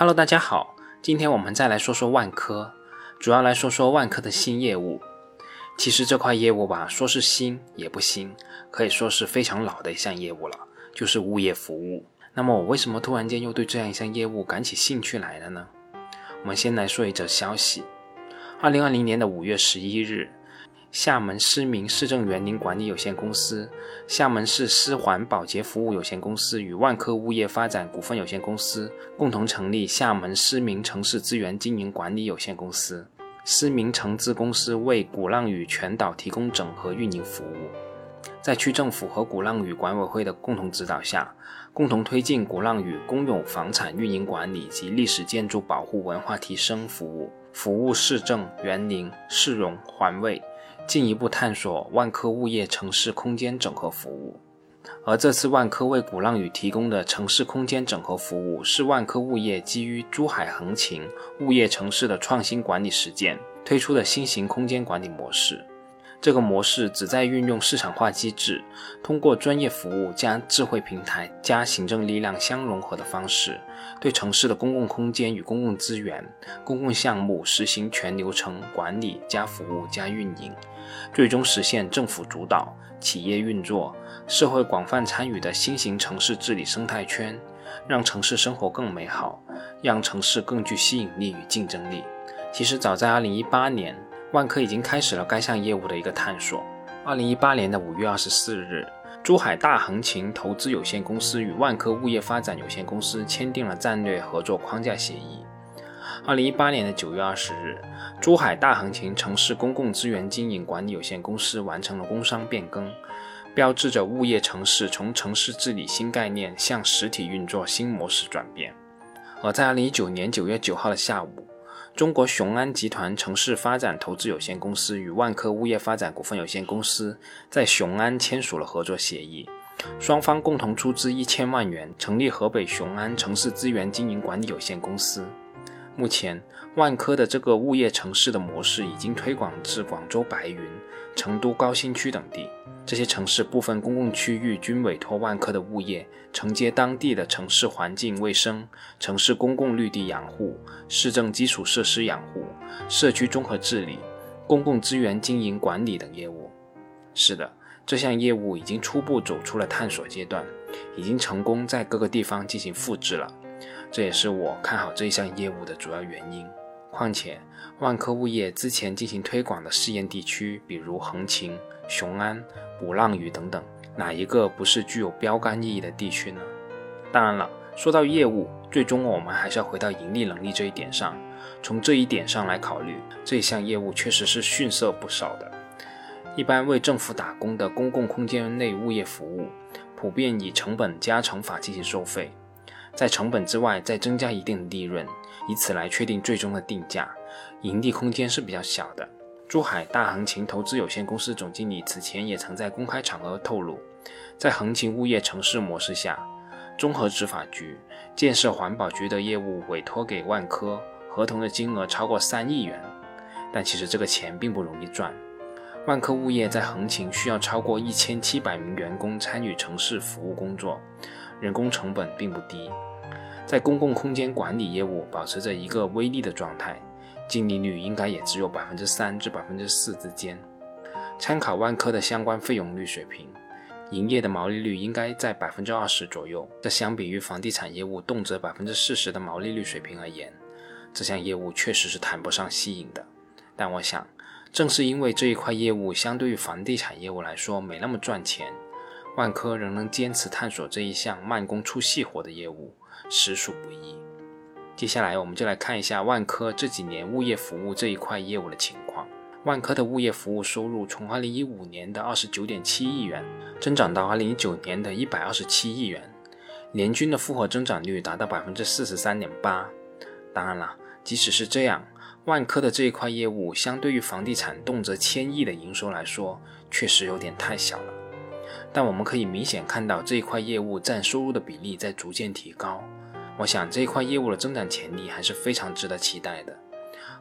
Hello，大家好，今天我们再来说说万科，主要来说说万科的新业务。其实这块业务吧，说是新也不新，可以说是非常老的一项业务了，就是物业服务。那么我为什么突然间又对这样一项业务感起兴趣来了呢？我们先来说一则消息：二零二零年的五月十一日。厦门思明市政园林管理有限公司、厦门市思环保洁服务有限公司与万科物业发展股份有限公司共同成立厦门思明城市资源经营管理有限公司。思明城资公司为鼓浪屿全岛提供整合运营服务，在区政府和鼓浪屿管委会的共同指导下，共同推进鼓浪屿公有房产运营管理及历史建筑保护文化提升服务，服务市政、园林、市容、环卫。进一步探索万科物业城市空间整合服务，而这次万科为鼓浪屿提供的城市空间整合服务，是万科物业基于珠海横琴物业城市的创新管理实践推出的新型空间管理模式。这个模式旨在运用市场化机制，通过专业服务加智慧平台加行政力量相融合的方式，对城市的公共空间与公共资源、公共项目实行全流程管理加服务加运营。最终实现政府主导、企业运作、社会广泛参与的新型城市治理生态圈，让城市生活更美好，让城市更具吸引力与竞争力。其实早在2018年，万科已经开始了该项业务的一个探索。2018年的5月24日，珠海大横琴投资有限公司与万科物业发展有限公司签订了战略合作框架协议。二零一八年的九月二十日，珠海大横琴城市公共资源经营管理有限公司完成了工商变更，标志着物业城市从城市治理新概念向实体运作新模式转变。而在二零一九年九月九号的下午，中国雄安集团城市发展投资有限公司与万科物业发展股份有限公司在雄安签署了合作协议，双方共同出资一千万元，成立河北雄安城市资源经营管理有限公司。目前，万科的这个物业城市的模式已经推广至广州白云、成都高新区等地。这些城市部分公共区域均委托万科的物业承接当地的城市环境卫生、城市公共绿地养护、市政基础设施养护、社区综合治理、公共资源经营管理等业务。是的，这项业务已经初步走出了探索阶段，已经成功在各个地方进行复制了。这也是我看好这一项业务的主要原因。况且，万科物业之前进行推广的试验地区，比如横琴、雄安、鼓浪屿等等，哪一个不是具有标杆意义的地区呢？当然了，说到业务，最终我们还是要回到盈利能力这一点上。从这一点上来考虑，这项业务确实是逊色不少的。一般为政府打工的公共空间内物业服务，普遍以成本加成法进行收费。在成本之外再增加一定的利润，以此来确定最终的定价，盈利空间是比较小的。珠海大横琴投资有限公司总经理此前也曾在公开场合透露，在横琴物业城市模式下，综合执法局、建设环保局的业务委托给万科，合同的金额超过三亿元。但其实这个钱并不容易赚。万科物业在横琴需要超过一千七百名员工参与城市服务工作。人工成本并不低，在公共空间管理业务保持着一个微利的状态，净利率应该也只有百分之三至百分之四之间。参考万科的相关费用率水平，营业的毛利率应该在百分之二十左右。这相比于房地产业务动辄百分之四十的毛利率水平而言，这项业务确实是谈不上吸引的。但我想，正是因为这一块业务相对于房地产业务来说没那么赚钱。万科仍能坚持探索这一项慢工出细活的业务，实属不易。接下来，我们就来看一下万科这几年物业服务这一块业务的情况。万科的物业服务收入从2015年的29.7亿元增长到2019年的127亿元，年均的复合增长率达到43.8%。当然了，即使是这样，万科的这一块业务相对于房地产动辄千亿的营收来说，确实有点太小了。但我们可以明显看到这一块业务占收入的比例在逐渐提高，我想这一块业务的增长潜力还是非常值得期待的。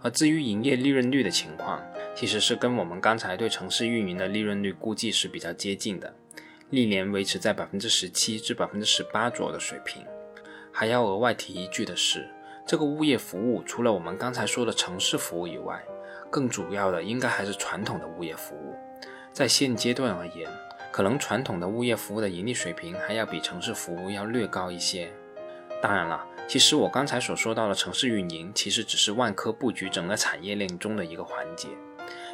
而至于营业利润率的情况，其实是跟我们刚才对城市运营的利润率估计是比较接近的，历年维持在百分之十七至百分之十八左右的水平。还要额外提一句的是，这个物业服务除了我们刚才说的城市服务以外，更主要的应该还是传统的物业服务。在现阶段而言，可能传统的物业服务的盈利水平还要比城市服务要略高一些。当然了，其实我刚才所说到的城市运营，其实只是万科布局整个产业链中的一个环节。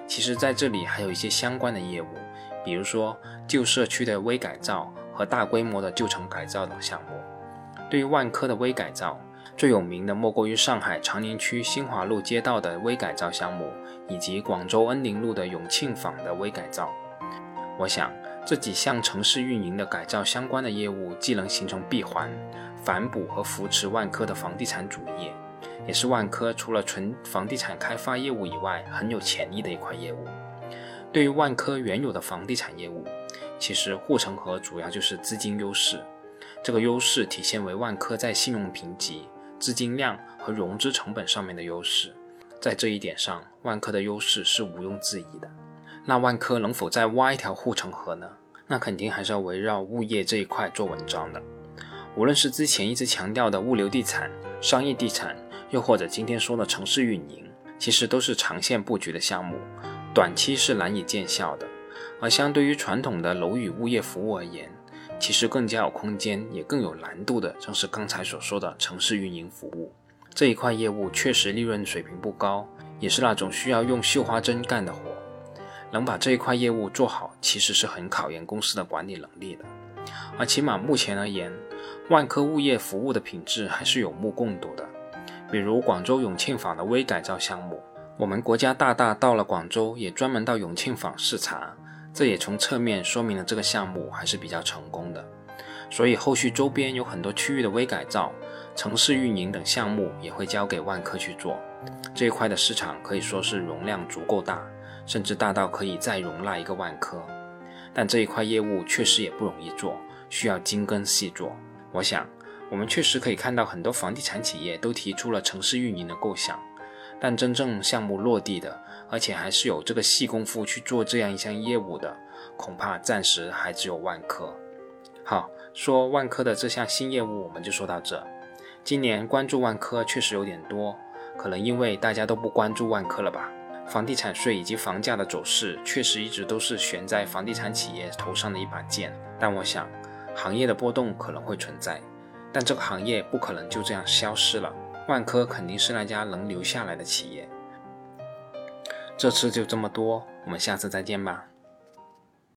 其实，在这里还有一些相关的业务，比如说旧社区的微改造和大规模的旧城改造等项目。对于万科的微改造，最有名的莫过于上海长宁区新华路街道的微改造项目，以及广州恩宁路的永庆坊的微改造。我想，这几项城市运营的改造相关的业务，既能形成闭环，反哺和扶持万科的房地产主业，也是万科除了纯房地产开发业务以外很有潜力的一块业务。对于万科原有的房地产业务，其实护城河主要就是资金优势，这个优势体现为万科在信用评级。资金量和融资成本上面的优势，在这一点上，万科的优势是毋庸置疑的。那万科能否再挖一条护城河呢？那肯定还是要围绕物业这一块做文章的。无论是之前一直强调的物流地产、商业地产，又或者今天说的城市运营，其实都是长线布局的项目，短期是难以见效的。而相对于传统的楼宇物业服务而言，其实更加有空间，也更有难度的，正是刚才所说的城市运营服务这一块业务，确实利润水平不高，也是那种需要用绣花针干的活。能把这一块业务做好，其实是很考验公司的管理能力的。而起码目前而言，万科物业服务的品质还是有目共睹的。比如广州永庆坊的微改造项目，我们国家大大到了广州，也专门到永庆坊视察。这也从侧面说明了这个项目还是比较成功的，所以后续周边有很多区域的微改造、城市运营等项目也会交给万科去做。这一块的市场可以说是容量足够大，甚至大到可以再容纳一个万科。但这一块业务确实也不容易做，需要精耕细作。我想，我们确实可以看到很多房地产企业都提出了城市运营的构想。但真正项目落地的，而且还是有这个细功夫去做这样一项业务的，恐怕暂时还只有万科。好，说万科的这项新业务，我们就说到这。今年关注万科确实有点多，可能因为大家都不关注万科了吧？房地产税以及房价的走势，确实一直都是悬在房地产企业头上的一把剑。但我想，行业的波动可能会存在，但这个行业不可能就这样消失了。万科肯定是那家能留下来的企业。这次就这么多，我们下次再见吧。